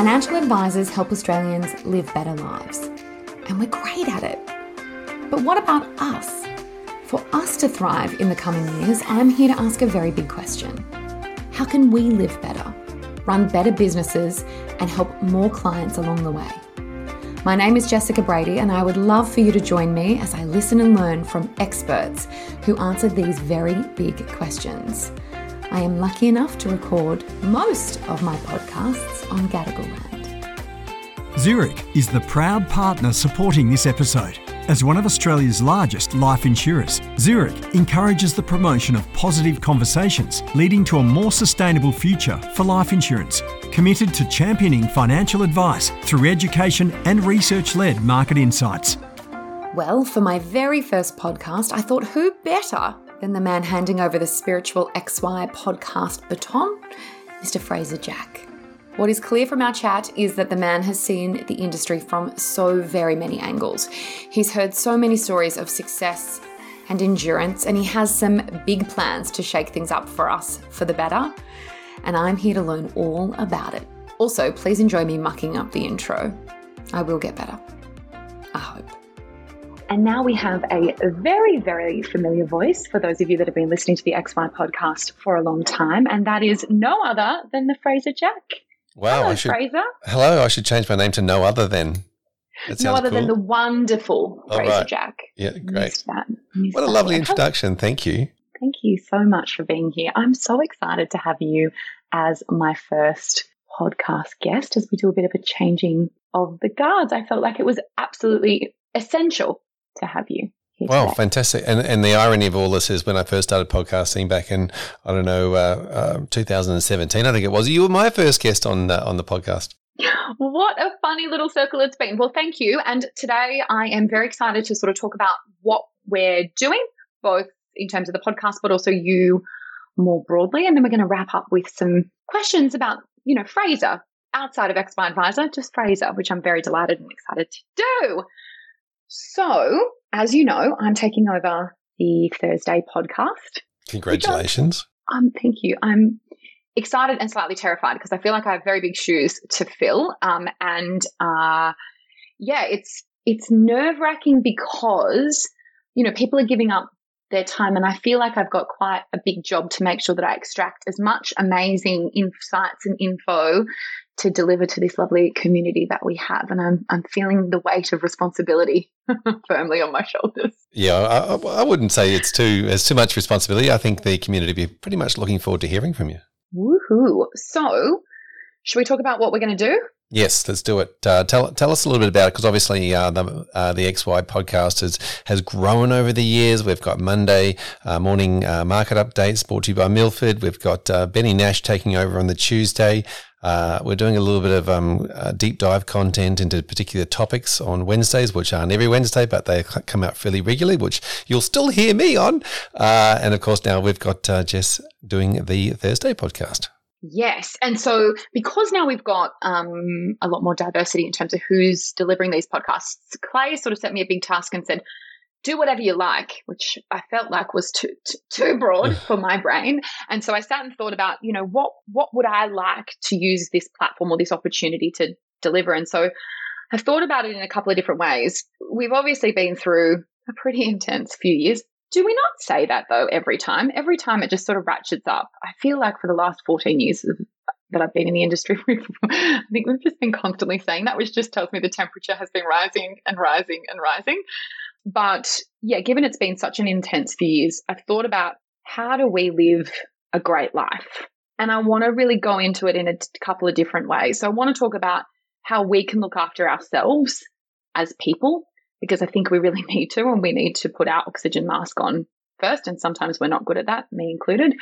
Financial advisors help Australians live better lives, and we're great at it. But what about us? For us to thrive in the coming years, I'm here to ask a very big question How can we live better, run better businesses, and help more clients along the way? My name is Jessica Brady, and I would love for you to join me as I listen and learn from experts who answer these very big questions. I am lucky enough to record most of my podcasts on Gadigal land. Zurich is the proud partner supporting this episode. As one of Australia's largest life insurers, Zurich encourages the promotion of positive conversations leading to a more sustainable future for life insurance. Committed to championing financial advice through education and research led market insights. Well, for my very first podcast, I thought who better than the man handing over the spiritual XY podcast baton, Mr. Fraser Jack. What is clear from our chat is that the man has seen the industry from so very many angles. He's heard so many stories of success and endurance, and he has some big plans to shake things up for us for the better. And I'm here to learn all about it. Also, please enjoy me mucking up the intro. I will get better. And now we have a very, very familiar voice for those of you that have been listening to the XY podcast for a long time, and that is no other than the Fraser Jack. Wow, Hello, I should. Fraser. Hello, I should change my name to no other than. That No other than the wonderful All Fraser right. Jack. Yeah, great. Missed that. Missed What a lovely Okay. introduction. Thank you. Thank you so much for being here. I'm so excited to have you as my first podcast guest as we do a bit of a changing of the guards. I felt like it was absolutely essential to have you here. Wow, today. fantastic. And and the irony of all this is when I first started podcasting back in I don't know uh, uh, 2017, I think it was. You were my first guest on uh, on the podcast. What a funny little circle it's been. Well, thank you. And today I am very excited to sort of talk about what we're doing, both in terms of the podcast, but also you more broadly. And then we're going to wrap up with some questions about, you know, Fraser outside of XY Adviser, just Fraser, which I'm very delighted and excited to do. So, as you know, I'm taking over the Thursday podcast. Congratulations. Um, thank you. I'm excited and slightly terrified because I feel like I have very big shoes to fill. Um, and uh, yeah, it's it's nerve wracking because you know people are giving up their time, and I feel like I've got quite a big job to make sure that I extract as much amazing insights and info to deliver to this lovely community that we have. And I'm I'm feeling the weight of responsibility firmly on my shoulders. Yeah, I, I- wouldn't say it's too it's too much responsibility. I think the community be pretty much looking forward to hearing from you. Woohoo! So, should we talk about what we're going to do? Yes, let's do it. Uh, tell tell us a little bit about it because obviously uh, the uh, the XY podcast has has grown over the years. We've got Monday uh, morning uh, market updates brought to you by Milford. We've got uh, Benny Nash taking over on the Tuesday. Uh, we're doing a little bit of um, uh, deep dive content into particular topics on Wednesdays, which aren't every Wednesday, but they come out fairly regularly, which you'll still hear me on. Uh, and of course, now we've got uh, Jess doing the Thursday podcast. Yes. And so because now we've got um, a lot more diversity in terms of who's delivering these podcasts, Clay sort of set me a big task and said, do whatever you like, which I felt like was too, too, too broad for my brain. And so I sat and thought about, you know, what, what would I like to use this platform or this opportunity to deliver? And so I've thought about it in a couple of different ways. We've obviously been through a pretty intense few years. Do we not say that though every time? Every time it just sort of ratchets up. I feel like for the last 14 years of- that I've been in the industry, I think we've just been constantly saying that, which just tells me the temperature has been rising and rising and rising. But yeah, given it's been such an intense few years, I've thought about how do we live a great life? And I want to really go into it in a couple of different ways. So I want to talk about how we can look after ourselves as people, because I think we really need to, and we need to put our oxygen mask on first. And sometimes we're not good at that, me included.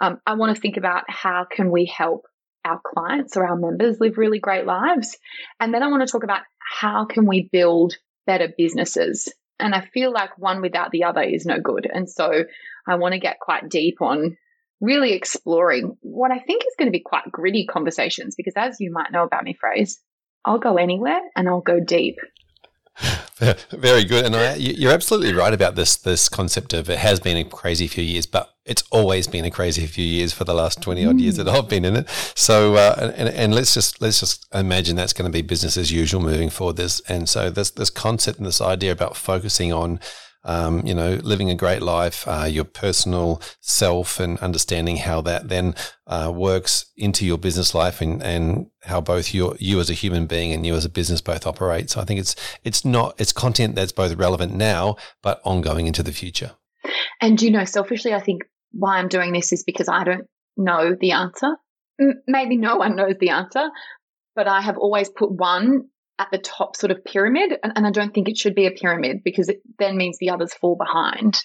Um, I want to think about how can we help our clients or our members live really great lives. And then I want to talk about how can we build better businesses. And I feel like one without the other is no good. And so I want to get quite deep on really exploring what I think is going to be quite gritty conversations because as you might know about me, Fraser, I'll go anywhere and I'll go deep. Very good, and I, you- you're absolutely right about this this concept of it has been a crazy few years, but it's always been a crazy few years for the last 20 odd years that I've been in it. So, uh, and, and let's just, let's just imagine that's going to be business as usual moving forward. This, and so this, this concept and this idea about focusing on, um, you know, living a great life, uh, your personal self, and understanding how that then uh, works into your business life, and, and how both you you as a human being and you as a business both operate. So I think it's it's not it's content that's both relevant now but ongoing into the future. And you know, selfishly, I think why I'm doing this is because I don't know the answer. Maybe no one knows the answer, but I have always put one at the top sort of pyramid. And, and I don't think it should be a pyramid because it then means the others fall behind.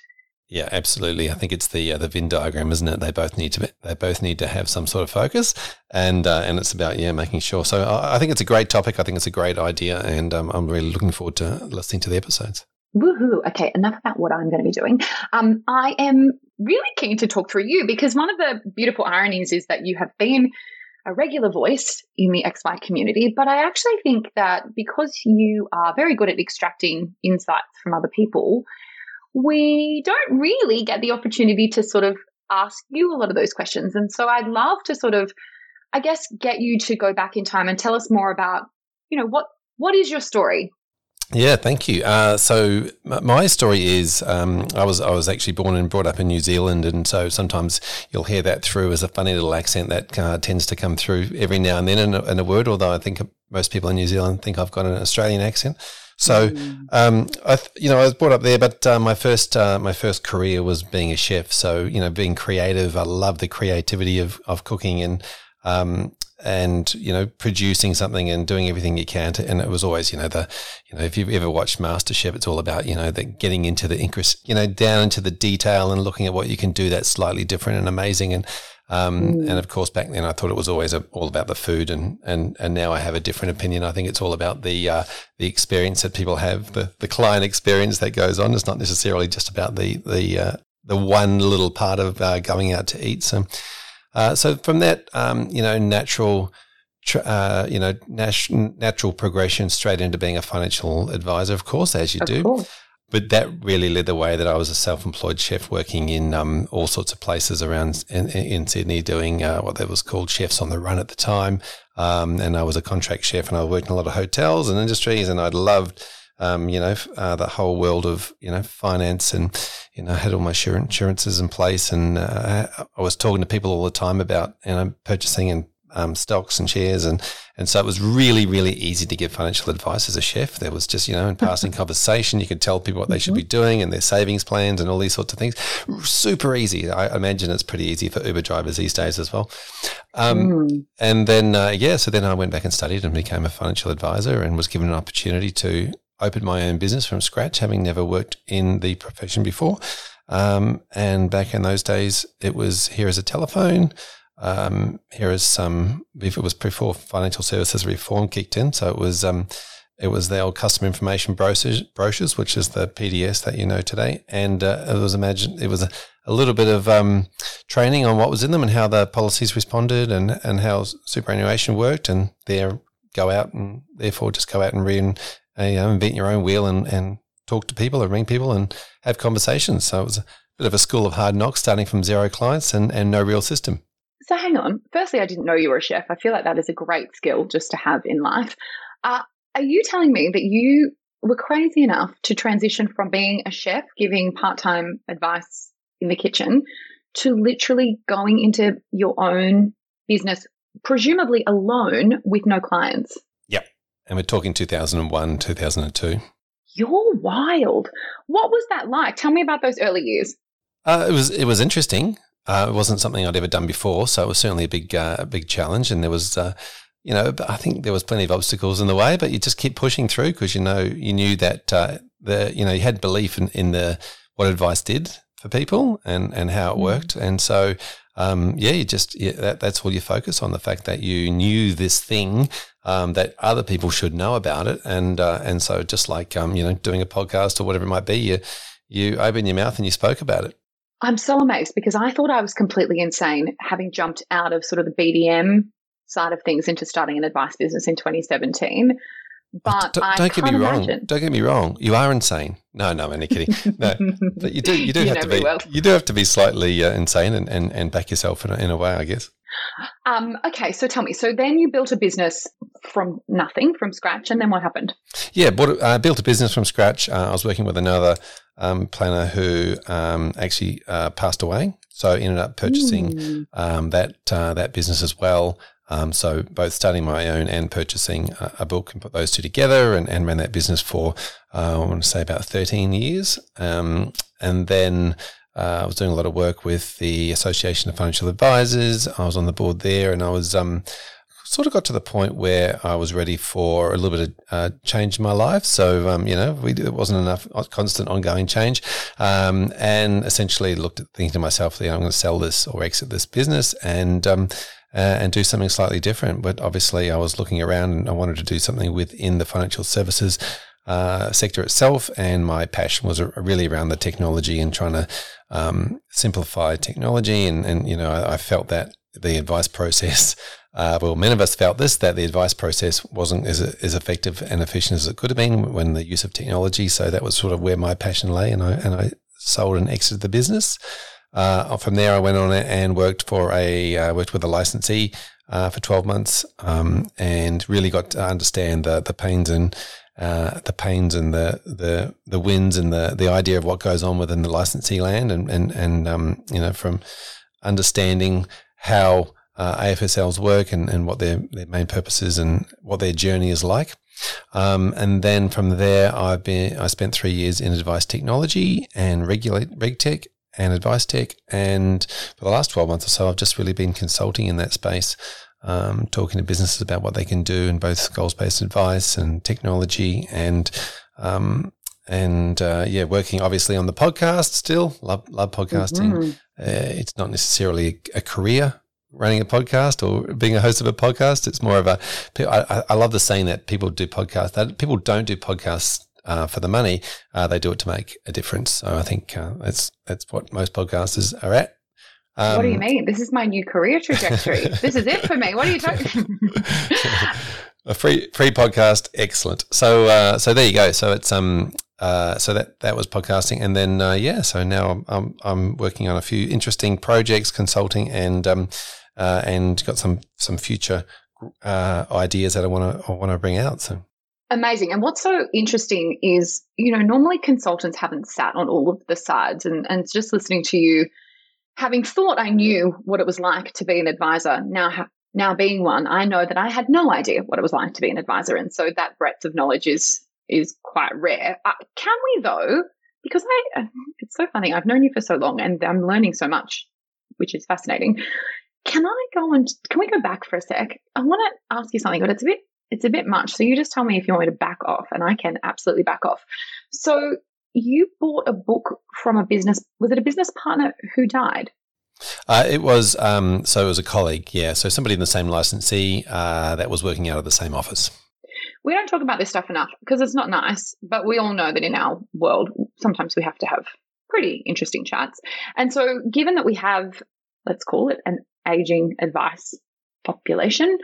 Yeah, absolutely. I think it's the uh, the Venn diagram, isn't it? They both need to be, they both need to have some sort of focus, and uh, and it's about yeah making sure. So I, I, think it's a great topic. I think it's a great idea, and um, I'm really looking forward to listening to the episodes. Woohoo! Okay, enough about what I'm going to be doing. Um, I am really keen to talk through you because one of the beautiful ironies is that you have been a regular voice in the XY community, but I actually think that because you are very good at extracting insights from other people, we don't really get the opportunity to sort of ask you a lot of those questions. And so I'd love to sort of, I guess, get you to go back in time and tell us more about, you know, what what is your story? Yeah, thank you. Uh, so my story is um, I was I was actually born and brought up in New Zealand, and so sometimes you'll hear that through as a funny little accent that uh, tends to come through every now and then in a, in a, word. Although I think most people in New Zealand think I've got an Australian accent. So mm. um, I you know I was brought up there, but uh, my first uh, my first career was being a chef. So you know being creative, I love the creativity of of cooking and. Um, and you know producing something and doing everything you can to, and it was always you know the you know if you've ever watched masterchef it's all about you know the getting into the increase you know down into the detail and looking at what you can do that's slightly different and amazing. And um, mm. and of course back then I thought it was always a, all about the food and and and now I have a different opinion. I think it's all about the uh, the experience that people have the the client experience that goes on. It's not necessarily just about the the uh, the one little part of uh, going out to eat. So uh, so from that, um, you know, natural, uh, you know, nat- natural progression straight into being a financial advisor, of course, as you of do. Course. But that really led the way that I was a self-employed chef working in um, all sorts of places around in, in Sydney, doing uh, what that was called chefs on the run at the time. Um, and I was a contract chef, and I worked in a lot of hotels and industries, and I'd loved um, you know, uh, the whole world of, you know, finance and, you know, I had all my insurances in place and uh, I was talking to people all the time about, you know, purchasing and um, stocks and shares. And, and so it was really, really easy to give financial advice as a chef. There was just, you know, in passing conversation, you could tell people what they should be mm-hmm. doing and their savings plans and all these sorts of things. Super easy. I imagine it's pretty easy for Uber drivers these days as well. Um, mm. And then, uh, yeah, so then I went back and studied and became a financial advisor and was given an opportunity to opened my own business from scratch, having never worked in the profession before. Um, and back in those days, it was here is a telephone. Um, here is some. If it was before financial services reform kicked in, so it was um, it was the old customer information brochures, brochures, which is the PDS that you know today, and uh, it was imagine it was a, a little bit of um, training on what was in them and how the policies responded and and how superannuation worked, and there go out and therefore just go out and read you know, invent your own wheel and, and talk to people and ring people and have conversations. So it was a bit of a school of hard knocks starting from zero clients and, and no real system. So hang on. Firstly, I didn't know you were a chef. I feel like that is a great skill just to have in life. Uh, are you telling me that you were crazy enough to transition from being a chef, giving part time advice in the kitchen, to literally going into your own business, presumably alone with no clients? And we're talking 2001, 2002. You're wild. What was that like? Tell me about those early years. Uh, it was it was interesting. Uh, it wasn't something I'd ever done before, so it was certainly a big uh, big challenge. And there was, uh, you know, I think there was plenty of obstacles in the way, but you just keep pushing through because you know you knew that uh, the you know you had belief in, in the what advice did for people and and how it mm. worked, and so um, yeah, you just yeah, that, that's all you focus on the fact that you knew this thing um, that other people should know about it, and uh, and so just like um, you know doing a podcast or whatever it might be, you you open your mouth and you spoke about it. I'm so amazed because I thought I was completely insane having jumped out of sort of the BDM side of things into starting an advice business in 2017. But don't, I don't get me wrong. imagine. Don't get me wrong. You are insane. No, no, I'm only kidding. No, but you do. You do You have to be. well. You do have to be slightly uh, insane and, and, and back yourself in a, in a way, I guess. Um, okay, so tell me. So then you built a business from nothing, from scratch, and then what happened? Yeah, bought, uh, built a business from scratch. Uh, I was working with another um, planner who um, actually uh, passed away, so I ended up purchasing Mm. um, that uh, that business as well. Um, so both starting my own and purchasing a, a book and put those two together and, and ran that business for uh, I want to say about 13 years. Um, and then uh, I was doing a lot of work with the Association of Financial Advisors. I was on the board there and I was um, sort of got to the point where I was ready for a little bit of uh, change in my life. So, um, you know, we, it wasn't enough constant ongoing change. Um, and essentially looked at thinking to myself, you I'm going to sell this or exit this business and, um, uh, and do something slightly different. But obviously, I was looking around and I wanted to do something within the financial services uh, sector itself. And my passion was really around the technology and trying to um, simplify technology. And, and, you know, I, I felt that the advice process uh, well, many of us felt this that the advice process wasn't as, as effective and efficient as it could have been when the use of technology. So that was sort of where my passion lay, and I and I sold and exited the business. Uh, from there, I went on and worked for a uh, worked with a licensee uh, for twelve months, um, and really got to understand the the pains and uh, the pains and the the the wins and the the idea of what goes on within the licensee land, and and and um, you know from understanding how uh, AFSLs work and, and what their, their main purpose is and what their journey is like. Um, and then from there, I've been I spent three years in advice technology and regulate reg tech and advice tech. And for the last twelve months or so, I've just really been consulting in that space, um, talking to businesses about what they can do in both goals based advice and technology and. Um, and uh, yeah, working obviously on the podcast still. Love love podcasting. Mhm. Uh, it's not necessarily a career running a podcast or being a host of a podcast. It's more of a. I- I love the saying that people do podcasts. That people don't do podcasts uh, for the money. Uh, they do it to make a difference. So I think uh, that's that's what most podcasters are at. what do you Um, mean? This is my new career trajectory. this is it for me. What are you talking? a free free podcast, excellent. So uh, so there you go. So it's um uh, so that that was podcasting, and then uh, yeah. So now I'm, I'm I'm working on a few interesting projects, consulting, and um uh, and got some some future uh, ideas that I want to I want to bring out. So Amazing. And what's so interesting is, you know, normally consultants haven't sat on all of the sides and, and just listening to you, having thought I knew what it was like to be an advisor, now ha- now being one, I know that I had no idea what it was like to be an advisor. And so that breadth of knowledge is is quite rare. Uh, can we though? Because I, uh, it's so funny. I've known you for so long and I'm learning so much, which is fascinating. Can I go and can we go back for a sec? I want to ask you something, but it's a bit it's a bit much. So you just tell me if you want me to back off, and I can absolutely back off. So you bought a book from a business. Was it a business partner who died? uh, it was um so it was a colleague, yeah. So somebody in the same licensee uh, that was working out of the same office. We don't talk about this stuff enough because it's not nice, but we all know that in our world, sometimes we have to have pretty interesting chats. And so, given that we have, let's call it an aging advice population,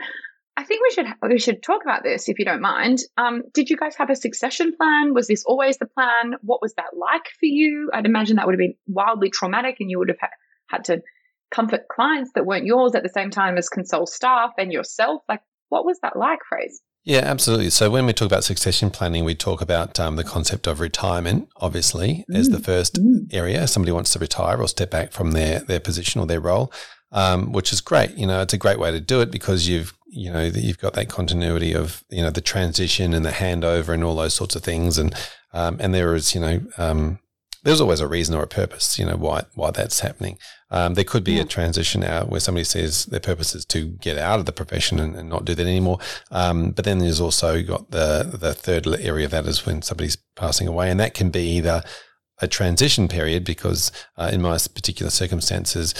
I think we should we should talk about this if you don't mind. Um, did you guys have a succession plan? Was this always the plan? What was that like for you? I'd imagine that would have been wildly traumatic, and you would have ha- had to comfort clients that weren't yours at the same time as console staff and yourself. Like, what was that like, Fraser? Yeah, absolutely. So when we talk about succession planning, we talk about um, the concept of retirement, obviously, as the first area. Somebody wants to retire or step back from their their position or their role, um, which is great. You know, it's a great way to do it because you've you know that you've got that continuity of you know the transition and the handover and all those sorts of things, and um, and there is you know. Um, there's always a reason or a purpose, you know, why why that's happening. Um, there could be a transition out where somebody says their purpose is to get out of the profession and, and not do that anymore. Um, but then there's also got the the third area of that is when somebody's passing away, and that can be either a transition period because uh, in my particular circumstances.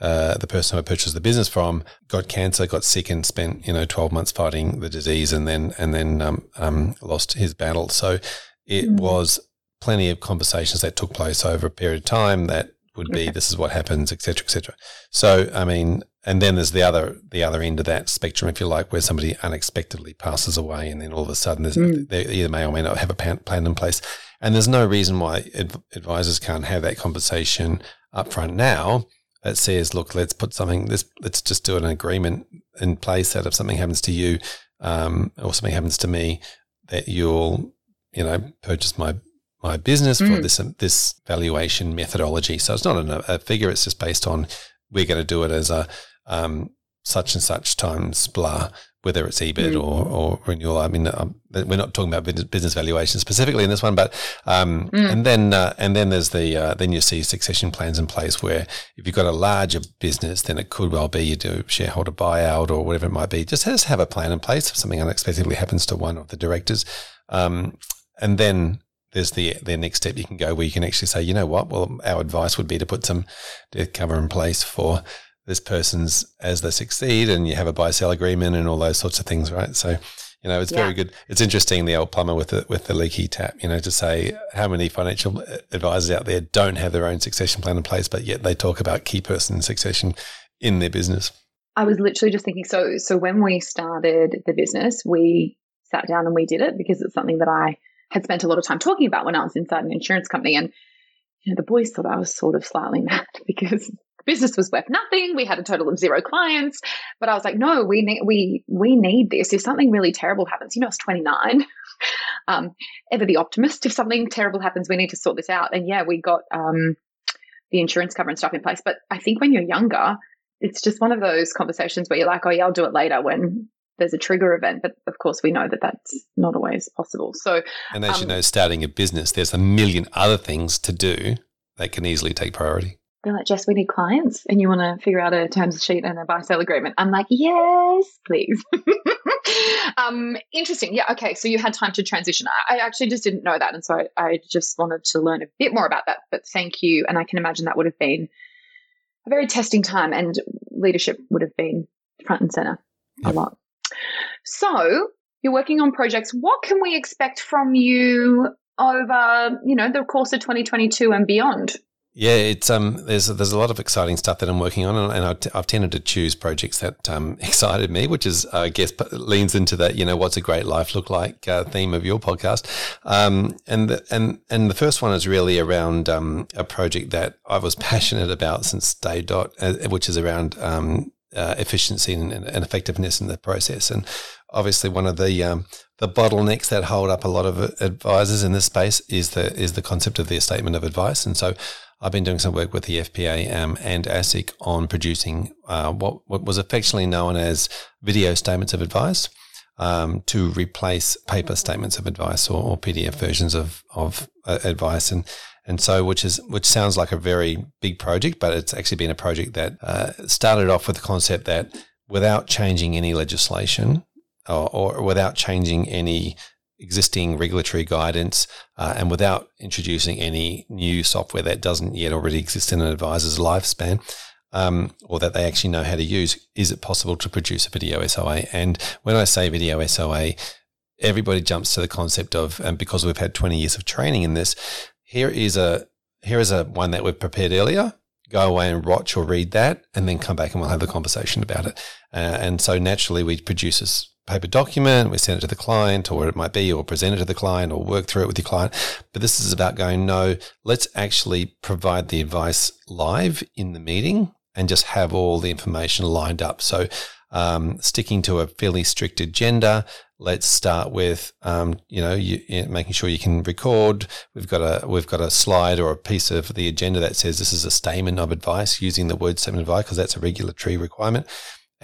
Uh, the person who I purchased the business from got cancer, got sick, and spent you know twelve months fighting the disease, and then and then um, um, lost his battle. So it was plenty of conversations that took place over a period of time that would be Okay. this is what happens, etc., cetera, et cetera. So, I mean, and then there's the other the other end of that spectrum, if you like, where somebody unexpectedly passes away, and then all of a sudden mm. they either may or may not have a plan in place. And there's no reason why advisors can't have that conversation up front now that says, look, let's put something, let's, let's just do an agreement in place that if something happens to you um, or something happens to me, that you'll, you know, purchase my my business mm. for this this valuation methodology. So it's not a, a figure; it's just based on we're going to do it as a um, such and such times blah, whether it's EBIT mm. or, or renewal. I mean, um, we're not talking about business valuation specifically in this one, but um, mm. and then uh, and then there's the uh, then you see succession plans in place where if you've got a larger business, then it could well be you do shareholder buyout or whatever it might be. Just has have a plan in place if something unexpectedly happens to one of the directors, um, and then there's the the next step you can go where you can actually say, you know what, well, our advice would be to put some death cover in place for this person's as they succeed and you have a buy sell agreement and all those sorts of things, right? So, you know, it's yeah. very good. It's interesting the old plumber with the with the leaky tap, you know, to say how many financial advisors out there don't have their own succession plan in place, but yet they talk about key person succession in their business. I was literally just thinking so so when we started the business, we sat down and we did it because it's something that I had spent a lot of time talking about when I was inside an insurance company and you know, the boys thought I was sort of slightly mad because business was worth nothing. We had a total of zero clients. But I was like, no, we need we we need this. If something really terrible happens, you know, it's 29. um, ever the optimist. If something terrible happens, we need to sort this out. And yeah, we got um, the insurance cover and stuff in place. But I think when you're younger, it's just one of those conversations where you're like, oh yeah, I'll do it later when there's a trigger event, but of course we know that that's not always possible. So, and as um, you know, starting a business, there's a million other things to do that can easily take priority they're like, Jess, we need clients and you want to figure out a terms sheet and a buy sell agreement. I'm like, yes, please. um, interesting. Yeah. Okay. So you had time to transition. I, I actually just didn't know that. And so I, I, just wanted to learn a bit more about that. But thank you. And I can imagine that would have been a very testing time and leadership would have been front and center a lot. So you're working on projects. What can we expect from you over, you know, the course of 2022 and beyond? Yeah, it's um, there's there's a lot of exciting stuff that I'm working on, and I've, t- I've tended to choose projects that um, excited me, which is I guess leans into that you know what's a great life look like uh, theme of your podcast, um, and the, and and the first one is really around um, a project that I was passionate about since day dot, uh, which is around um, uh, efficiency and, and, effectiveness in the process, and obviously one of the um, the bottlenecks that hold up a lot of advisors in this space is the is the concept of the statement of advice, and so I've been doing some work with the FPA um, and ASIC on producing uh, what, what was affectionately known as video statements of advice um, to replace paper statements of advice or, or PDF versions of, of uh, advice. And, and so, which is which sounds like a very big project, but it's actually been a project that uh, started off with the concept that without changing any legislation or, or without changing any existing regulatory guidance uh, and without introducing any new software that doesn't yet already exist in an advisor's lifespan um, or that they actually know how to use, is it possible to produce a video SOA? And when I say video SOA, everybody jumps to the concept of, and because we've had 20 years of training in this, here is a here is a one that we've prepared earlier. Go away and watch or read that, and then come back and we'll have the conversation about it. Uh, and so naturally, we produce this paper document, we send it to the client, or it might be, or present it to the client, or work through it with your client. But this is about going, no, let's actually provide the advice live in the meeting and just have all the information lined up. So, um, sticking to a fairly strict agenda. Let's start with, um, you know, you, making sure you can record. We've got a we've got a slide or a piece of the agenda that says this is a statement of advice using the word statement of advice because that's a regulatory requirement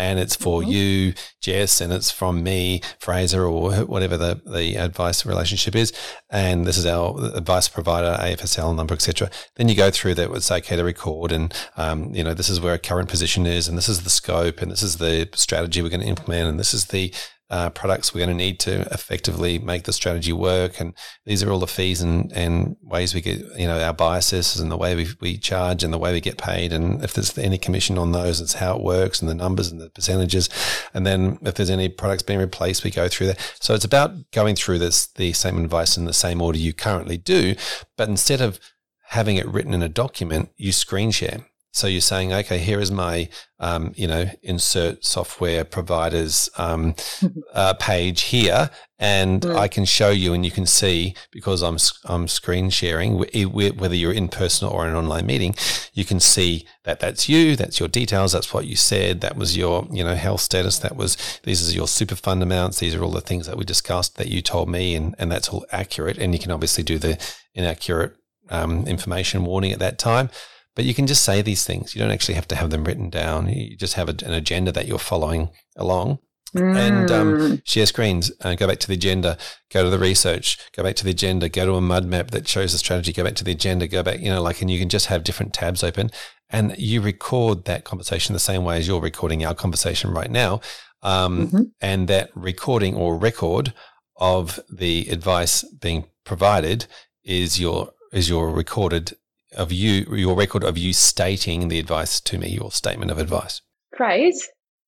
and it's for mm-hmm. you, Jess, and it's from me, Fraser, or whatever the, the advice relationship is. And this is our advice provider, AFSL number, etc. Then you go through that. It's okay to record, and um, you know this is where our current position is, and this is the scope, and this is the strategy we're going to implement, and this is the uh, products we're going to need to effectively make the strategy work. And these are all the fees and, and ways we get, you know, our biases and the way we, we charge and the way we get paid. And if there's any commission on those, it's how it works and the numbers and the percentages. And then if there's any products being replaced, we go through that. So it's about going through this, the same advice in the same order you currently do. But instead of having it written in a document, you screen share. So you're saying, okay, here is my, um, you know, insert software providers um, uh, page here, and mm. I can show you, and you can see because I'm I'm screen sharing, whether you're in person or in an online meeting, you can see that that's you, that's your details, that's what you said, that was your, you know, health status, that was these are your super fund amounts, these are all the things that we discussed that you told me, and and that's all accurate, and you can obviously do the inaccurate um, information warning at that time. But you can just say these things. You don't actually have to have them written down. You just have a, an agenda that you're following along. Mm. And um, mm. share screens, uh, go back to the agenda, go to the research, go back to the agenda, go to a mud map that shows the strategy, go back to the agenda, go back, you know, like, and you can just have different tabs open and you record that conversation the same way as you're recording our conversation right now. Um, mm-hmm. And that recording or record of the advice being provided is your is your recorded of you, your record of you stating the advice to me, your statement of advice. Fraser,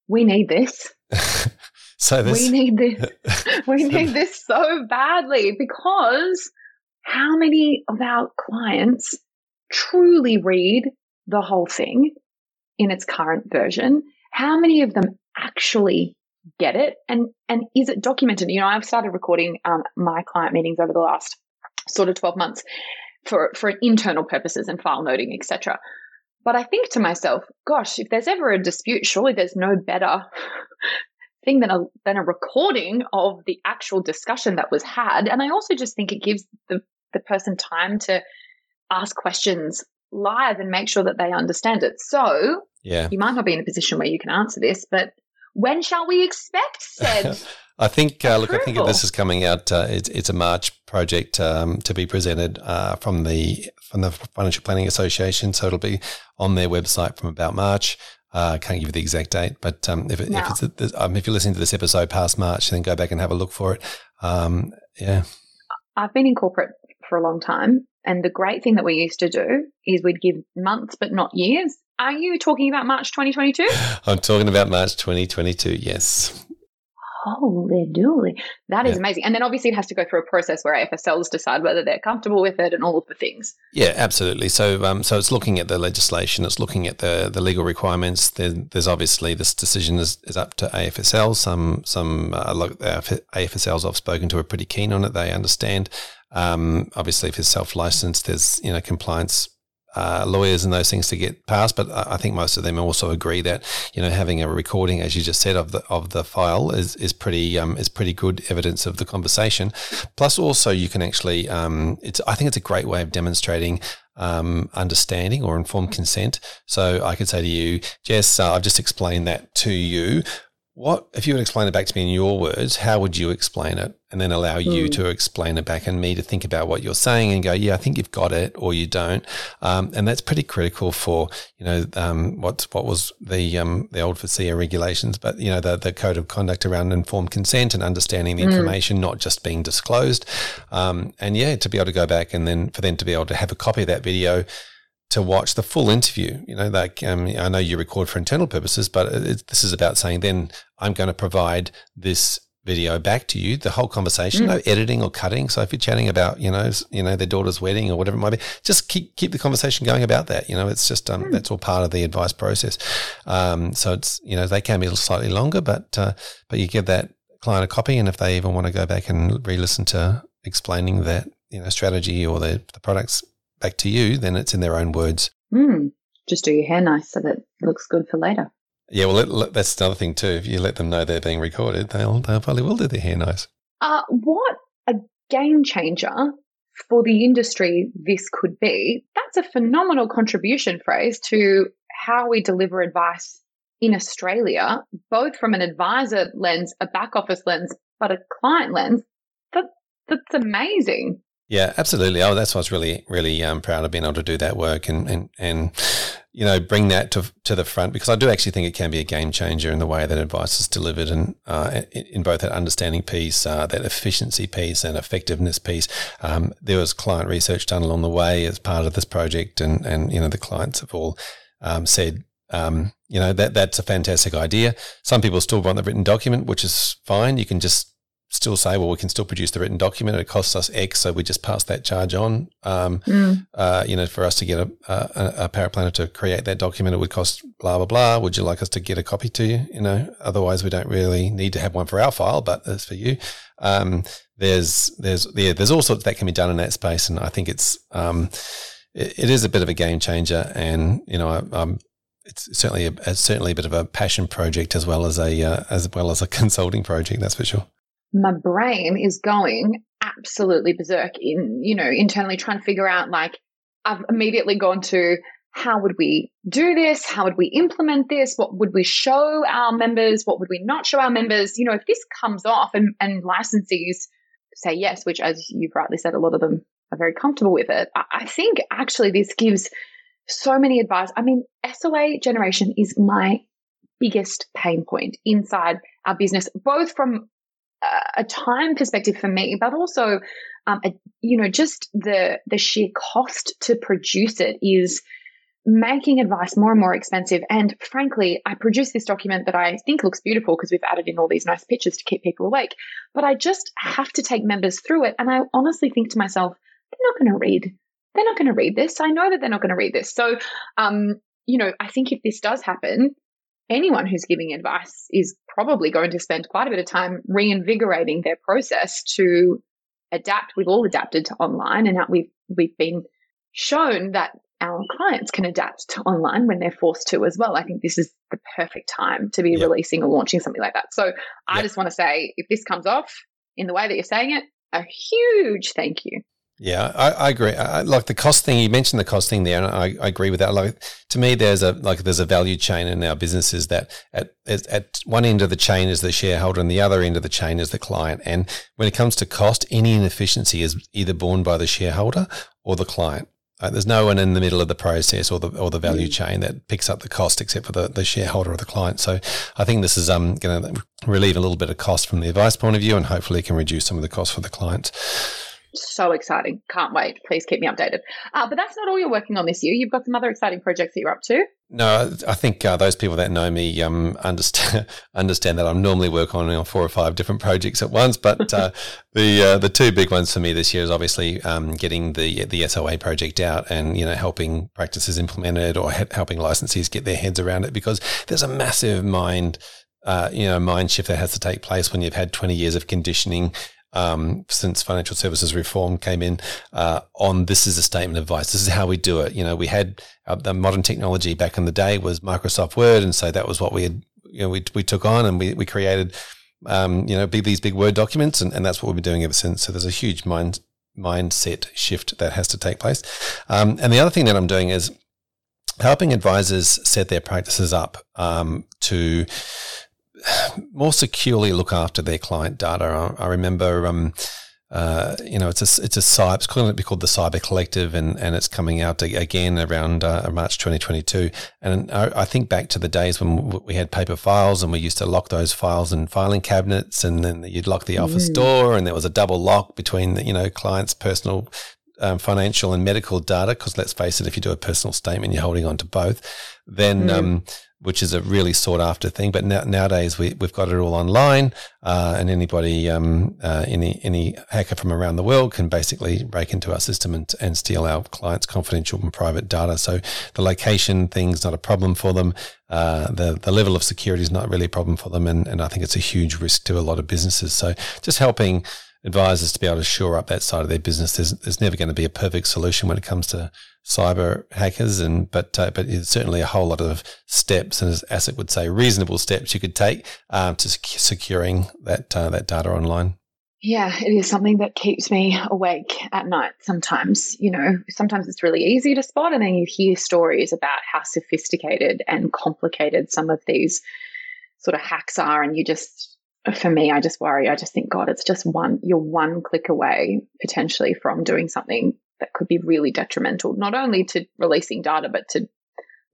we need this. so this, we need this. we need this so badly because how many of our clients truly read the whole thing in its current version? How many of them actually get it? And and is it documented? You know, I've started recording um, my client meetings over the last sort of 12 months for, for internal purposes and file noting, etc. But I think to myself, gosh, if there's ever a dispute, surely there's no better thing than a than a recording of the actual discussion that was had. And I also just think it gives the, the person time to ask questions live and make sure that they understand it. So yeah. you might not be in a position where you can answer this, but when shall we expect said I think, uh, look, I think this is coming out. Uh, it's, it's a March project um, to be presented uh, from the from the Financial Planning Association. So it'll be on their website from about March. I uh, can't give you the exact date, but um, if, it, no. if it's um, if you're listening to this episode past March, then go back and have a look for it. Um, yeah, I've been in corporate for a long time, and the great thing that we used to do is we'd give months but not years. Are you talking about March 2022? I'm talking about March 2022. Yes holy dooly. That is yeah. amazing. And then obviously it has to go through a process where AFSLs decide whether they're comfortable with it and all of the things. Yeah, absolutely. So um, so it's looking at the legislation, it's looking at the, the legal requirements. There, there's obviously this decision is, is up to AFSL. Some some uh, AFSLs I've spoken to are pretty keen on it. They understand. Um, obviously, if it's self licensed, there's you know compliance uh, lawyers and those things to get passed, but I think most of them also agree that you know having a recording, as you just said, of the of the file is is pretty um, is pretty good evidence of the conversation. Plus, also you can actually um, it's I think it's a great way of demonstrating um, understanding or informed consent. So I could say to you, Jess, uh, I've just explained that to you. What if you would explain it back to me in your words? How would you explain it? And then allow you mm. to explain it back and me to think about what you're saying and go, yeah, I think you've got it, or you don't. Um, and that's pretty critical for you know um, what what was the um, the old FASEA regulations, but you know the the code of conduct around informed consent and understanding the mm. information, not just being disclosed. Um, and yeah, to be able to go back and then for them to be able to have a copy of that video to watch the full interview. You know, like um, I know you record for internal purposes, but it, this is about saying then I'm going to provide this video back to you, the whole conversation, mm. no editing or cutting. So if you're chatting about, you know, you know, their daughter's wedding or whatever it might be, just keep keep the conversation going about that. You know, it's just um, mm. that's all part of the advice process. Um, so it's you know they can be slightly longer, but uh, but you give that client a copy, and if they even want to go back and re-listen to explaining that you know strategy or the, the products back to you, then it's in their own words. Mm. Just do your hair nice so that it looks good for later. Yeah, well, let, that's another thing too. If you let them know they're being recorded, they'll they probably will do their hair nice. Uh, what a game changer for the industry this could be. That's a phenomenal contribution Fraser to how we deliver advice in Australia, both from an advisor lens, a back office lens, but a client lens. That that's amazing. Yeah, absolutely. Oh, that's was really, really um, proud of being able to do that work and, and, and, you know, bring that to, to the front because I do actually think it can be a game changer in the way that advice is delivered and uh, in both that understanding piece, uh, that efficiency piece and effectiveness piece. Um, there was client research done along the way as part of this project and, and, you know, the clients have all um, said, um, you know, that that's a fantastic idea. Some people still want the written document, which is fine. You can just still say, well, we can still produce the written document. It costs us X, so we just pass that charge on. Um, mm. uh, you know, for us to get a, a, a paraplanner to create that document, it would cost blah blah blah. Would you like us to get a copy to you? You know, otherwise we don't really need to have one for our file, but it's for you. Um, there's there's yeah, there's all sorts that can be done in that space, and I think it's um, it, it is a bit of a game changer. And you know, I, I'm it's certainly a, it's certainly a bit of a passion project as well as a uh, as well as a consulting project. That's for sure my brain is going absolutely berserk in, you know, internally trying to figure out like, I've immediately gone to how would we do this? How would we implement this? What would we show our members? What would we not show our members? You know, if this comes off and, and licensees say yes, which as you've rightly said, a lot of them are very comfortable with it. I, think actually this gives so many advice. I mean, SOA generation is my biggest pain point inside our business, both from a time perspective for me, but also, um, a, you know, just the the sheer cost to produce it is making advice more and more expensive. And frankly, I produced this document that I think looks beautiful because we've added in all these nice pictures to keep people awake. But I just have to take members through it, and I honestly think to myself, they're not going to read. They're not going to read this. I know that they're not going to read this. So, um, you know, I think if this does happen, anyone who's giving advice is probably going to spend quite a bit of time reinvigorating their process to adapt. We've all adapted to online and we've, we've been shown that our clients can adapt to online when they're forced to as well. I think this is the perfect time to be yep. releasing or launching something like that. So yep. I just want to say if this comes off in the way that you're saying it, a huge thank you. Yeah, I, I agree. I, like the cost thing, you mentioned the cost thing there, and I, I, agree with that. Like to me, there's a like there's a value chain in our businesses that at at one end of the chain is the shareholder, and the other end of the chain is the client. And when it comes to cost, any inefficiency is either borne by the shareholder or the client. Uh, there's no one in the middle of the process or the or the value mm. chain that picks up the cost except for the, the shareholder or the client. So I think this is um, going to relieve a little bit of cost from the advice point of view, and hopefully can reduce some of the cost for the clients so exciting. Can't wait. Please keep me updated. Uh, but that's not all you're working on this year. You've got some other exciting projects that you're up to. No, I think uh, those people that know me um, understand understand that I'm normally working on four or five different projects at once. But uh, the uh, the two big ones for me this year is obviously um, getting the the SOA project out and you know helping practices implement it or helping licensees get their heads around it because there's a massive mind. Uh, you know, mind shift that has to take place when you've had 20 years of conditioning um, since financial services reform came in uh, on this is a statement of advice. This is how we do it. You know, we had uh, the modern technology back in the day was Microsoft Word, and so that was what we had. You know, we we took on and we we created. Um, you know, big, these big Word documents, and, and that's what we've been doing ever since. So there's a huge mind mindset shift that has to take place. Um, and the other thing that I'm doing is helping advisors set their practices up um, to more securely look after their client data. I, I remember, um, uh, you know, it's a it's a cyber, it's going to be called the Cyber Collective, and, and it's coming out again around uh, March 2022. And I, I, think back to the days when we had paper files, and we used to lock those files in filing cabinets, and then you'd lock the office mm. door, and there was a double lock between the you know client's personal. Um, financial and medical data, because let's face it, if you do a personal statement, you're holding on to both. Then mm. um, which is a really sought after thing. But now, nowadays we, we've got it all online, uh, and anybody, um, uh, any any hacker from around the world can basically break into our system and, and steal our clients' confidential and private data. So the location thing's not a problem for them. Uh, the the level of security is not really a problem for them, and, and I think it's a huge risk to a lot of businesses. So just helping advisors to be able to shore up that side of their business. There's, there's never going to be a perfect solution when it comes to cyber hackers, and but uh, but it's certainly a whole lot of steps, and as ASIC would say, reasonable steps you could take um, to sec- securing that uh, that data online. Yeah, it is something that keeps me awake at night sometimes. You know, sometimes it's really easy to spot, and then you hear stories about how sophisticated and complicated some of these sort of hacks are, and you just for me, I just worry. I just think, God, it's just one, you're one click away potentially from doing something that could be really detrimental, not only to releasing data, but to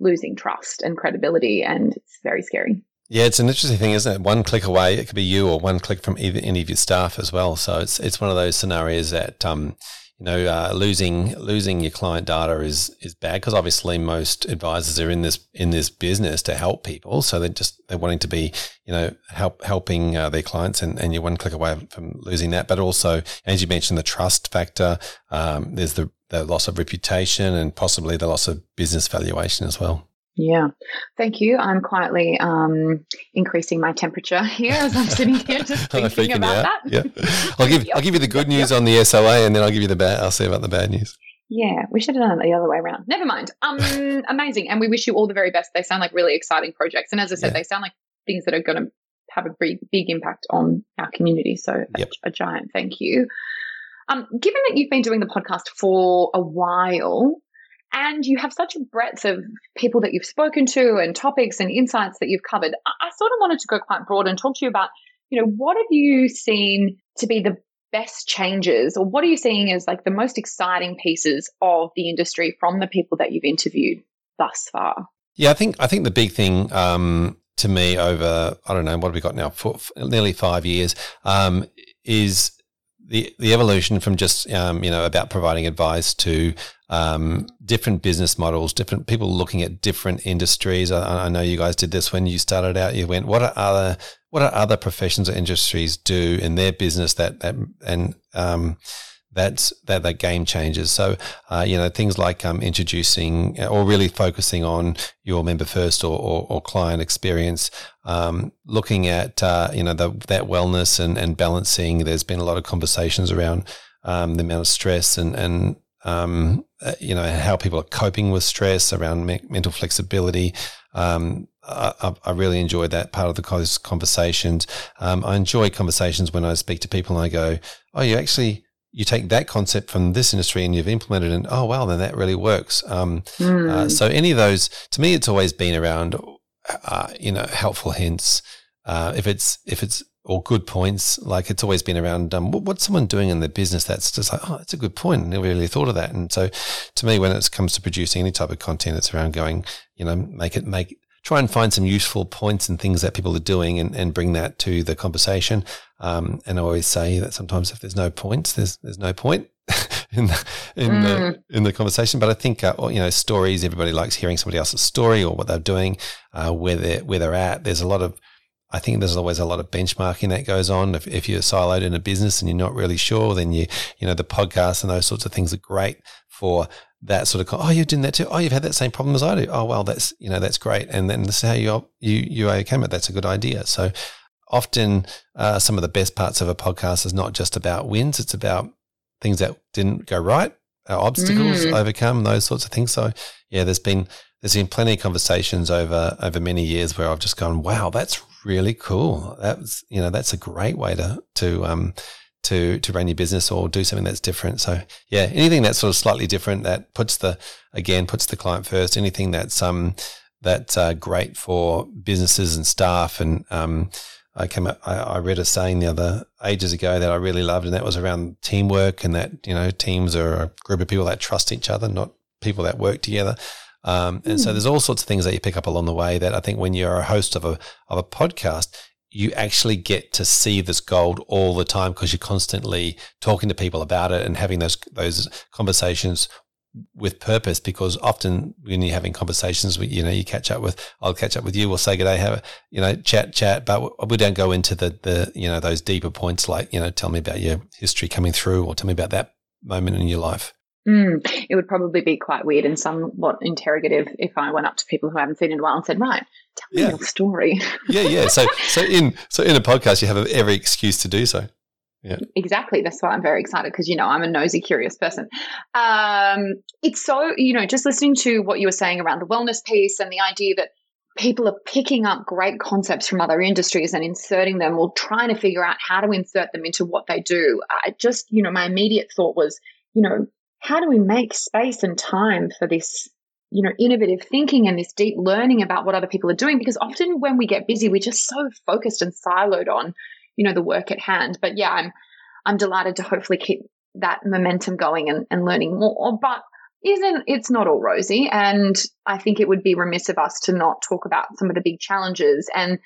losing trust and credibility. And it's very scary. Yeah, it's an interesting thing, isn't it? One click away, it could be you, or one click from either any of your staff as well. So it's it's one of those scenarios that um, you know, uh, losing losing your client data is is bad because obviously most advisors are in this in this business to help people, so they're just they're wanting to be, you know, help helping uh, their clients, and, and you're one click away from losing that. But also, as you mentioned, the trust factor. Um, there's the the loss of reputation and possibly the loss of business valuation as well. Yeah, thank you. I'm quietly um, increasing my temperature here as I'm sitting here just thinking about that. Yeah, I'll give I'll give you the good news on the SOA, and then I'll give you the bad. I'll say about the bad news. Yeah, we should have done it the other way around. Never mind. Um, amazing, and we wish you all the very best. They sound like really exciting projects, and as I said, yeah. they sound like things that are going to have a big, big impact on our community. So, yep. a, a giant thank you. Um, given that you've been doing the podcast for a while, and you have such a breadth of people that you've spoken to and topics and insights that you've covered. I sort of wanted to go quite broad and talk to you about, you know, what have you seen to be the best changes or what are you seeing as like the most exciting pieces of the industry from the people that you've interviewed thus far? Yeah, I think I think the big thing um, to me over I don't know what have we got now for nearly five years um, is the the evolution from just um, you know about providing advice to um, different business models, different people looking at different industries. I, I, know you guys did this when you started out. You went, what are other what are other professions or industries do in their business that that and um, that's that that game changes. So uh, you know things like um, introducing or really focusing on your member first or, or, or client experience, um, looking at uh, you know the, that wellness and, and balancing. There's been a lot of conversations around um, the amount of stress and and um, uh, you know how people are coping with stress around me- mental flexibility. Um, I, I, really enjoy that part of the conversations. Um, I enjoy conversations when I speak to people and I go, "Oh, you actually." You take that concept from this industry and you've implemented it and oh wow then that really works um, mm. uh, hmm. so any of those to me it's always been around uh, you know helpful hints uh, if it's if it's or good points like it's always been around um, what, what's someone doing in their business that's just like oh that's a good point I never really thought of that and so to me when it comes to producing any type of content it's around going you know make it make try and find some useful points and things that people are doing and, and bring that to the conversation. Um, and I always say that sometimes if there's no points, there's there's no point in the, in mm. the in the conversation. But I think uh, you know stories. Everybody likes hearing somebody else's story or what they're doing, uh, where they where they're at. There's a lot of I think there's always a lot of benchmarking that goes on. If, if you're siloed in a business and you're not really sure, then you, you know, the podcast and those sorts of things are great for that sort of, oh, you're doing that too. Oh, you've had that same problem as I do. Oh, well, that's, you know, that's great. And then this is how you, you, you overcame it. That's a good idea. So often uh, some of the best parts of a podcast is not just about wins. It's about things that didn't go right, obstacles mm. overcome, those sorts of things. So yeah, there's been, there's been plenty of conversations over, over many years where I've just gone, wow, that's really cool. That's, you know, that's a great way to, to, um, to to run your business or do something that's different. So yeah, anything that's sort of slightly different that puts the again puts the client first. Anything that's um that's uh, great for businesses and staff. And um, I came up, I, I read a saying the other ages ago that I really loved, and that was around teamwork and that you know teams are a group of people that trust each other, not people that work together. Um, and mm. so hmm. there's all sorts of things that you pick up along the way that I think when you're a host of a of a podcast, you actually get to see this gold all the time because you're constantly talking to people about it and having those those conversations with purpose because often when you're having conversations with you know you catch up with I'll catch up with you we'll say good day have a you know chat chat but we don't go into the the you know those deeper points like you know tell me about your history coming through or tell me about that moment in your life. Mm, it would probably be quite weird and somewhat interrogative if I went up to people who haven't seen in a while and said, "Right, tell me yeah. your story." yeah, yeah. So, so in so in a podcast, you have every excuse to do so. Yeah, exactly. That's why I'm very excited because you know I'm a nosy, curious person. Um, it's so you know just listening to what you were saying around the wellness piece and the idea that people are picking up great concepts from other industries and inserting them or trying to figure out how to insert them into what they do. I just you know my immediate thought was you know how do we make space and time for this you know innovative thinking and this deep learning about what other people are doing because often when we get busy we're just so focused and siloed on you know the work at hand but yeah i'm i'm delighted to hopefully keep that momentum going and, and learning more but isn't it's not all rosy and i think it would be remiss of us to not talk about some of the big challenges and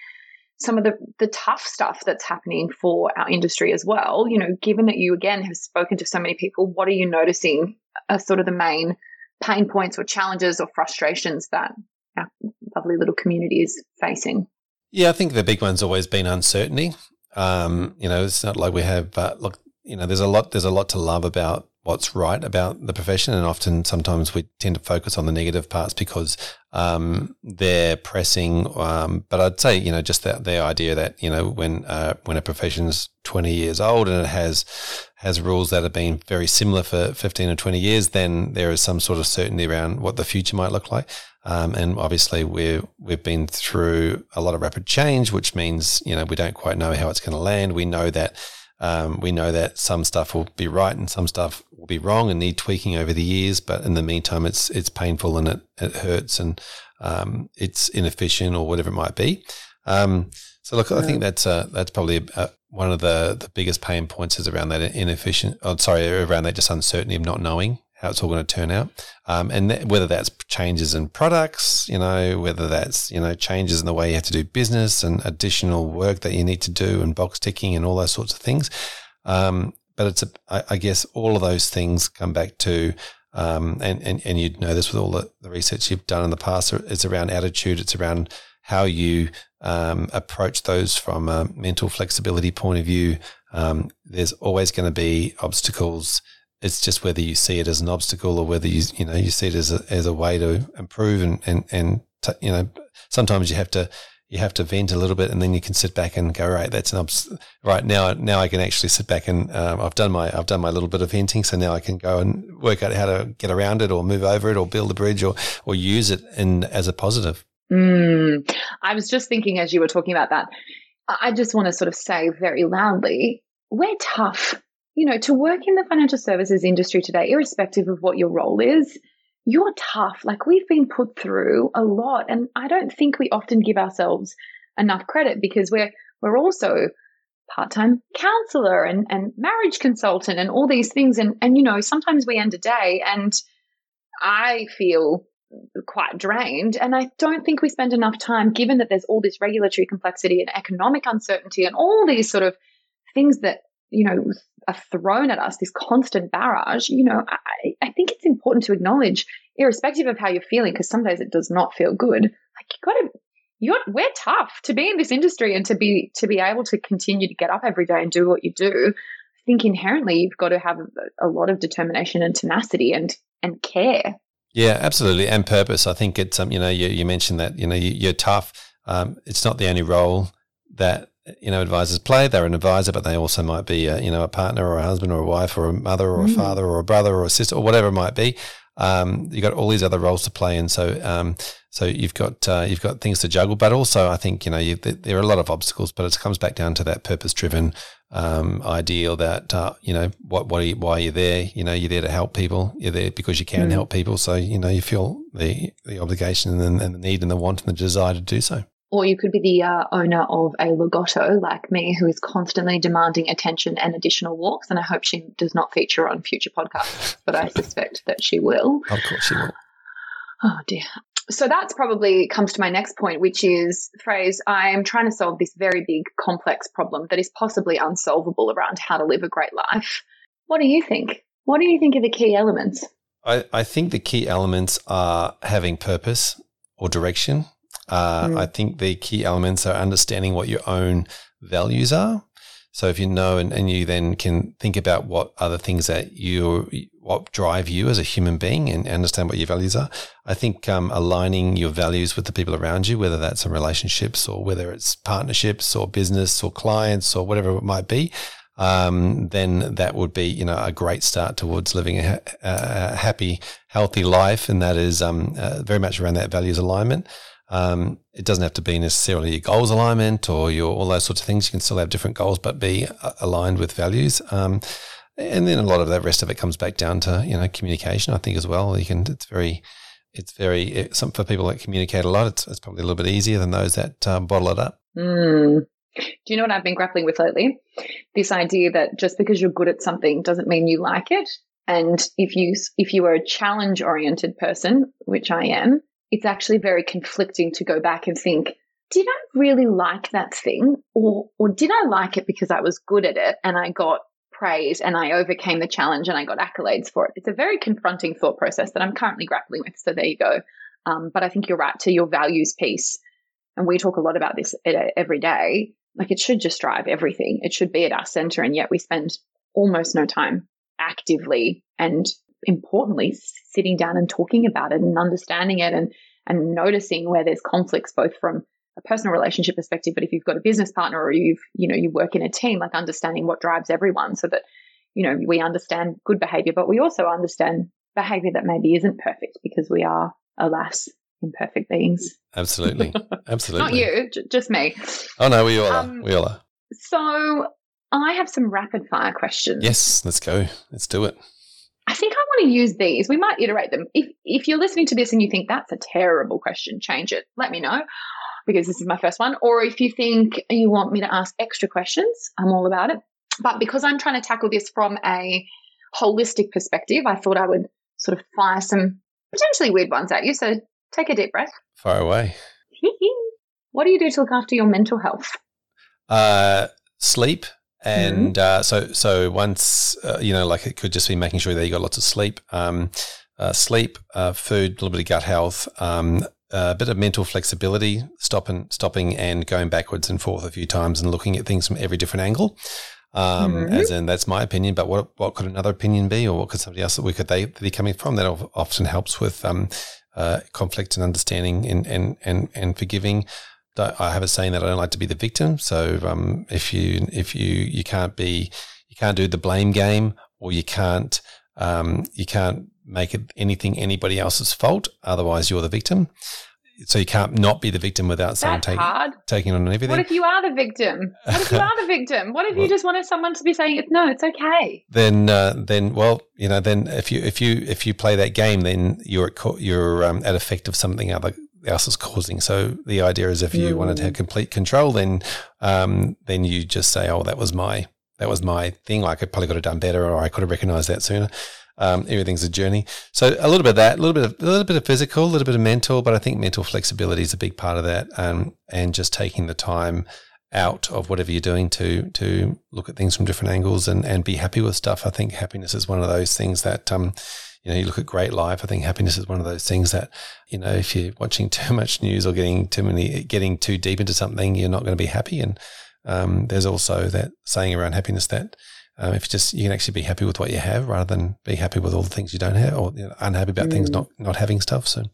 some of the, the tough stuff that's happening for our industry as well. You know, given that you again have spoken to so many people, what are you noticing are sort of the main pain points or challenges or frustrations that our lovely little community is facing? Yeah, I think the big one's always been uncertainty. Um, you know, it's not like we have, but look, you know, there's a lot, there's a lot to love about what's right about the profession, and often sometimes we tend to focus on the negative parts because um, they're pressing. Um, but I'd say, you know, just that the idea that you know when uh, when a profession's 20 years old and it has has rules that have been very similar for 15 or 20 years, then there is some sort of certainty around what the future might look like. Um, and obviously, we've we've been through a lot of rapid change, which means you know we don't quite know how it's going to land. We know that um, we know that some stuff will be right and some stuff will be wrong and need tweaking over the years. But in the meantime, it's it's painful and it, it hurts and um, it's inefficient or whatever it might be. Um, so look, I think that's uh, that's probably a, a, one of the, the biggest pain points is around that inefficient. Oh, sorry, around that just uncertainty of not knowing how it's all going to turn out. Um, and th- whether that's changes in products, you know, whether that's, you know, changes in the way you have to do business and additional work that you need to do and box ticking and all those sorts of things. Um, but it's, a, I, I guess all of those things come back to, um, and, and, and you'd know this with all the, the research you've done in the past, it's around attitude. It's around how you um, approach those from a mental flexibility point of view. Um, there's always going to be obstacles it's just whether you see it as an obstacle or whether you you know you see it as a, as a way to improve and and and t- you know sometimes you have to you have to vent a little bit and then you can sit back and go right that's an obs- right now now I can actually sit back and um, I've done my I've done my little bit of venting so now I can go and work out how to get around it or move over it or build a bridge or or use it in as a positive. Mm, I was just thinking as you were talking about that I just want to sort of say very loudly we're tough you know, to work in the financial services industry today, irrespective of what your role is, you're tough. Like we've been put through a lot. And I don't think we often give ourselves enough credit because we're, we're also part-time counselor and, and marriage consultant and all these things. And, and, you know, sometimes we end a day and I feel quite drained. And I don't think we spend enough time, given that there's all this regulatory complexity and economic uncertainty and all these sort of things that you know, are thrown at us, this constant barrage, you know, I, I think it's important to acknowledge, irrespective of how you're feeling, because some days it does not feel good. Like you got to, you're, we're tough to be in this industry and to be to be able to continue to get up every day and do what you do. I think inherently you've got to have a, a lot of determination and tenacity and and care. Yeah, absolutely, and purpose. I think it's um, you know, you, you mentioned that you know you, are tough. Um, it's not the only role that you know advisors play. They're an advisor, but they also might be a, you know a partner or a husband or a wife or a mother or a mm. father or a brother or a sister or whatever it might be. Um, you've got all these other roles to play, and so um, so you've got uh, you've got things to juggle. But also, I think you know you, there are a lot of obstacles, but it comes back down to that purpose driven um, ideal that uh, you know what what are you, why are you there? You know, you're there to help people. You're there because you can mm. help people. So you know you feel the the obligation and, and the need and the want and the desire to do so. Or you could be the uh, owner of a Lagotto like me, who is constantly demanding attention and additional walks. And I hope she does not feature on future podcasts, but I suspect that she will. Of course, she will. Oh dear. So that's probably comes to my next point, which is Fraser I am trying to solve this very big, complex problem that is possibly unsolvable around how to live a great life. What do you think? What do you think are the key elements? I, I think the key elements are having purpose or direction uh, mm. I think the key elements are understanding what your own values are. So if you know and, and you then can think about what other things that you what drive you as a human being and understand what your values are. I think um, aligning your values with the people around you, whether that's in relationships or whether it's partnerships or business or clients or whatever it might be, um, then that would be you know a great start towards living a, a happy, healthy life, and that is um, uh, very much around that values alignment. Um, it doesn't have to be necessarily your goals alignment or your all those sorts of things. You can still have different goals, but be uh, aligned with values. Um, and then a lot of that rest of it comes back down to you know communication. I think as well. You can. It's very. It's very. Some for people that communicate a lot. It's, it's probably a little bit easier than those that um, bottle it up. Mm. Do you know what I've been grappling with lately? This idea that just because you're good at something doesn't mean you like it. And if you if you are a challenge oriented person, which I am, it's actually very conflicting to go back and think, did I really like that thing or or did I like it because I was good at it and I got praise and I overcame the challenge and I got accolades for it? It's a very confronting thought process that I'm currently grappling with. So there you go. Um, but I think you're right to your values piece. And we talk a lot about this every day. Like it should just drive everything. It should be at our center. And yet we spend almost no time actively and importantly sitting down and talking about it and understanding it and, and noticing where there's conflicts, both from a personal relationship perspective, but if you've got a business partner or you've, you know, you work in a team, like understanding what drives everyone so that, you know, we understand good behavior, but we also understand behavior that maybe isn't perfect because we are, alas, imperfect beings. Absolutely. Absolutely. Not you, j- just me. Oh, no, we all um, are. We all are. So I have some rapid fire questions. Yes, let's go. Let's do it. I think Use these. We might iterate them. If if you're listening to this and you think that's a terrible question, change it. Let me know because this is my first one. Or if you think you want me to ask extra questions, I'm all about it. But because I'm trying to tackle this from a holistic perspective, I thought I would sort of fire some potentially weird ones at you. So take a deep breath. Fire away. what do you do to look after your mental health? Uh, sleep. And mm-hmm. uh, so, so once uh, you know, like it could just be making sure that you got lots of sleep, um, uh, sleep, uh, food, a little bit of gut health, um, a bit of mental flexibility, stopping, stopping and going backwards and forth a few times and looking at things from every different angle. Um, mm-hmm. As in, that's my opinion. But what what could another opinion be, or what could somebody else? that we could they be coming from? That often helps with um, uh, conflict and understanding and and and and forgiving. I have a saying that I don't like to be the victim. So um, if you if you you can't be you can't do the blame game, or you can't um, you can't make it anything anybody else's fault. Otherwise, you're the victim. So you can't not be the victim without someone taking taking on everything. What if you are the victim? What if you are the victim? What if well, you just wanted someone to be saying, "No, it's okay"? Then, uh, then, well, you know, then if you if you if you play that game, then you're at, you're um, at effect of something other else is causing. So the idea is, if you mm. wanted to have complete control, then um, then you just say, "Oh, that was my that was my thing. Like I probably could have done better, or I could have recognized that sooner." Um, everything's a journey. So a little bit of that, a little bit of a little bit of physical, a little bit of mental, but I think mental flexibility is a big part of that, um, and just taking the time out of whatever you're doing to to look at things from different angles and and be happy with stuff. I think happiness is one of those things that um, you know, you look at great life. I think happiness is one of those things that, you know, if you're watching too much news or getting too many, getting too deep into something, you're not going to be happy. And um, there's also that saying around happiness that um, if you just you can actually be happy with what you have rather than be happy with all the things you don't have or you know, unhappy about mm. things not not having stuff. So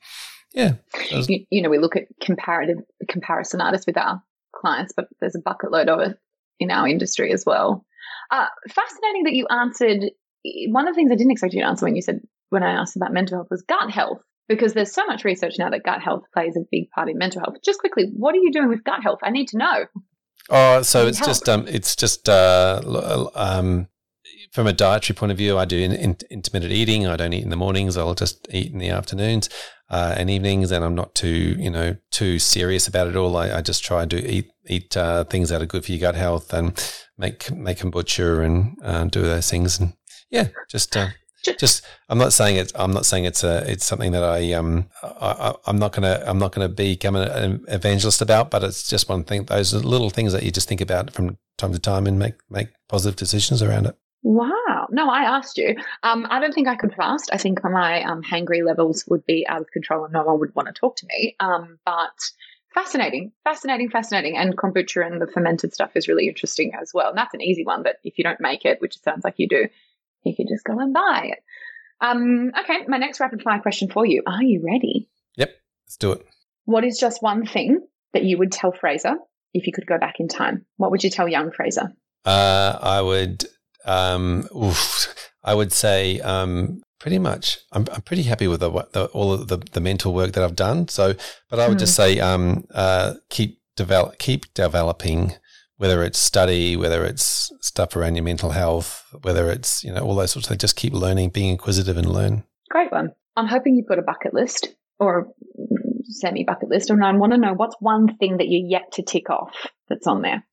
yeah, was, you, you, know, we look at comparative comparison artists with our clients, but there's a bucket load of it in our industry as well. Uh, fascinating that you answered. One of the things I didn't expect you to answer when you said when I asked about mental health was gut health because there's so much research now that gut health plays a big part in mental health. Just quickly, what are you doing with gut health? I need to know. Oh, so it's help. just um, it's just uh, um, from a dietary point of view, I do in, in, intermittent eating. I don't eat in the mornings. I'll just eat in the afternoons uh, and evenings, and I'm not too you know too serious about it all. I, I just try to eat eat uh, things that are good for your gut health and make make kombucha and uh, do those things. And yeah, just uh, just I'm not saying it's I'm not saying it's a it's something that I um I, am not gonna I'm not gonna become an evangelist about, but it's just one thing. Those little things that you just think about from time to time and make make positive decisions around it. Wow. No, I asked you. Um, I don't think I could fast. I think my um, hangry levels would be out of control and no one would want to talk to me. Um, but fascinating, fascinating, fascinating. And kombucha and the fermented stuff is really interesting as well. And that's an easy one. But if you don't make it, which it sounds like you do, you could just go and buy it. Um, okay, my next rapid fire question for you. Are you ready? Yep, let's do it. What is just one thing that you would tell Fraser if you could go back in time? What would you tell young Fraser? Uh, I would, um, oof, I would say um, pretty much. I'm, I'm pretty happy with the, the, all of the, the mental work that I've done. So, but I would mm. just hmm. say um, uh, keep develop, keep developing whether it's study, whether it's stuff around your mental health, whether it's, you know, all those sorts of things. Just keep learning, being inquisitive and learn. Great one. I'm hoping you've got a bucket list or semi bucket list, and I want to know what's one thing that you're yet to tick off that's on there.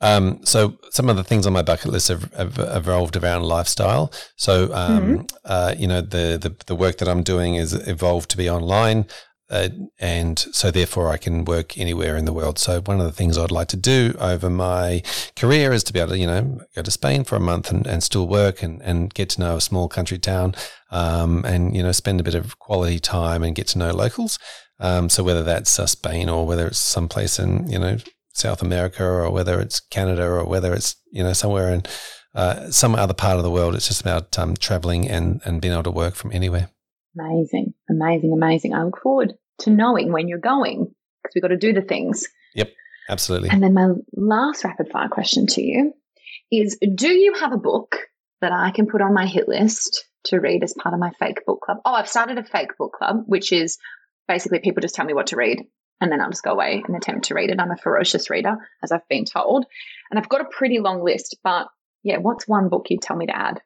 Um, so some of the things on my bucket list have, have evolved around lifestyle. So um, mm-hmm. uh, you know the, the, the work that I'm doing is evolved to be online. Uh, and so therefore I can work anywhere in the world. So one of the things I'd like to do over my career is to be able to, you know, go to Spain for a month and, and still work and, and get to know a small country town, um, and, you know, spend a bit of quality time and get to know locals. Um, so whether that's uh, Spain or whether it's someplace in, you know, South America or whether it's Canada or whether it's, you know, somewhere in uh, some other part of the world, it's just about um, traveling and, and being able to work from anywhere. Amazing, amazing, amazing. I look forward to knowing when you're going because we've got to do the things. Yep, absolutely. And then my last rapid fire question to you is Do you have a book that I can put on my hit list to read as part of my fake book club? Oh, I've started a fake book club, which is basically people just tell me what to read and then I'll just go away and attempt to read it. I'm a ferocious reader, as I've been told. And I've got a pretty long list, but yeah, what's one book you'd tell me to add?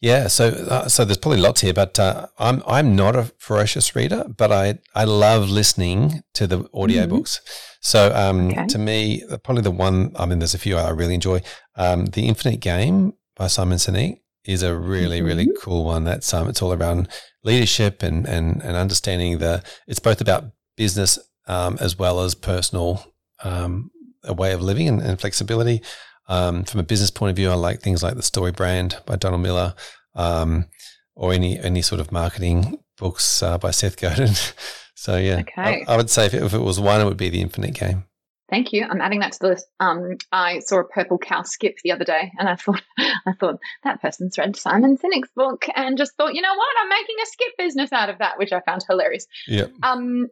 Yeah, so uh, so there's probably lots here, but uh, I'm I'm not a ferocious reader, but I I love listening to the audiobooks. Mm-hmm. So um, okay. to me, probably the one I mean, there's a few I really enjoy. Um, the Infinite Game by Simon Sinek is a really mm-hmm. really cool one. That's um, it's all around leadership and and and understanding the. It's both about business um, as well as personal um, a way of living and, and flexibility. Um, from a business point of view, I like things like the Story Brand by Donald Miller, um, or any any sort of marketing books uh, by Seth Godin. so yeah, okay. I, I, would say if it, if it, was one, it would be the Infinite Game. Thank you. I'm adding that to the list. Um, I saw a purple cow skip the other day, and I thought, I thought that person's read Simon Sinek's book, and just thought, you know what, I'm making a skip business out of that, which I found hilarious. Yeah. Um,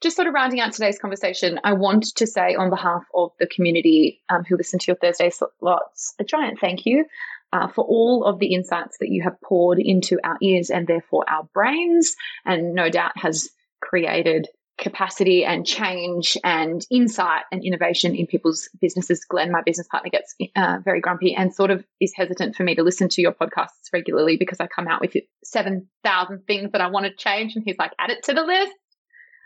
just sort of rounding out today's conversation, I want to say on behalf of the community um, who listen to your Thursday slots, a giant thank you uh, for all of the insights that you have poured into our ears and therefore our brains, and no doubt has created capacity and change and insight and innovation in people's businesses. Glenn, my business partner, gets uh, very grumpy and sort of is hesitant for me to listen to your podcasts regularly because I come out with 7,000 things that I want to change. And he's like, add it to the list.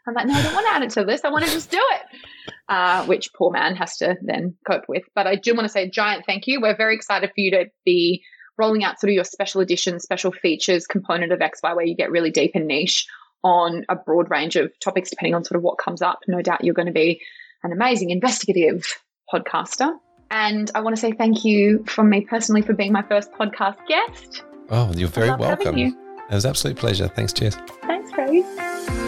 I'm like, no, I don't want to add it to the list. I want to just do it, uh, which poor man has to then cope with. But I do want to say a giant thank you. We're very excited for you to be rolling out sort of your special edition, special features component of XY, where you get really deep and niche on a broad range of topics, depending on sort of what comes up. No doubt you're going to be an amazing investigative podcaster. And I want to say thank you from me personally for being my first podcast guest. Oh, you're very welcome. You. It was absolute pleasure. Thanks, cheers. Thanks, Ray.